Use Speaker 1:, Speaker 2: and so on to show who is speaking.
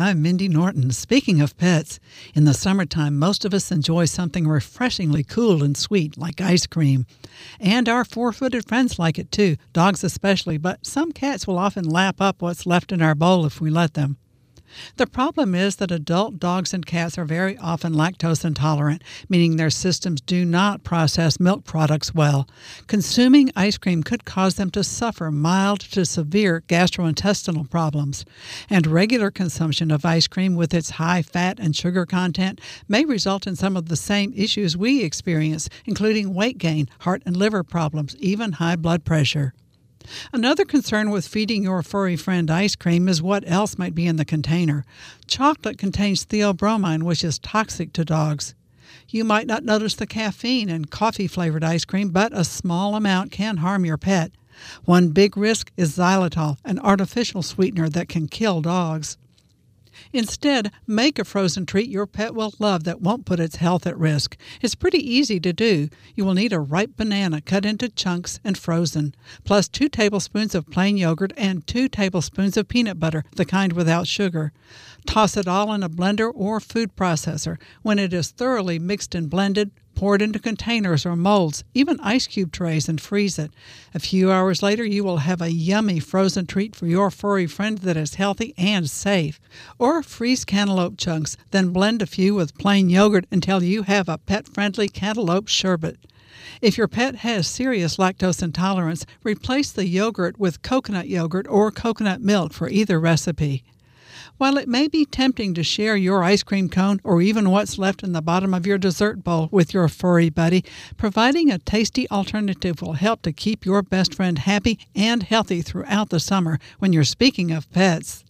Speaker 1: I'm Mindy Norton. Speaking of pets, in the summertime, most of us enjoy something refreshingly cool and sweet, like ice cream. And our four footed friends like it too, dogs especially, but some cats will often lap up what's left in our bowl if we let them. The problem is that adult dogs and cats are very often lactose intolerant, meaning their systems do not process milk products well. Consuming ice cream could cause them to suffer mild to severe gastrointestinal problems. And regular consumption of ice cream with its high fat and sugar content may result in some of the same issues we experience, including weight gain, heart and liver problems, even high blood pressure. Another concern with feeding your furry friend ice cream is what else might be in the container. Chocolate contains theobromine, which is toxic to dogs. You might not notice the caffeine in coffee flavored ice cream, but a small amount can harm your pet. One big risk is xylitol, an artificial sweetener that can kill dogs. Instead, make a frozen treat your pet will love that won't put its health at risk. It's pretty easy to do. You will need a ripe banana cut into chunks and frozen, plus two tablespoons of plain yogurt and two tablespoons of peanut butter, the kind without sugar. Toss it all in a blender or food processor. When it is thoroughly mixed and blended, pour it into containers or molds, even ice cube trays, and freeze it. A few hours later, you will have a yummy frozen treat for your furry friend that is healthy and safe. Or freeze cantaloupe chunks, then blend a few with plain yogurt until you have a pet friendly cantaloupe sherbet. If your pet has serious lactose intolerance, replace the yogurt with coconut yogurt or coconut milk for either recipe. While it may be tempting to share your ice cream cone or even what's left in the bottom of your dessert bowl with your furry buddy, providing a tasty alternative will help to keep your best friend happy and healthy throughout the summer when you're speaking of pets.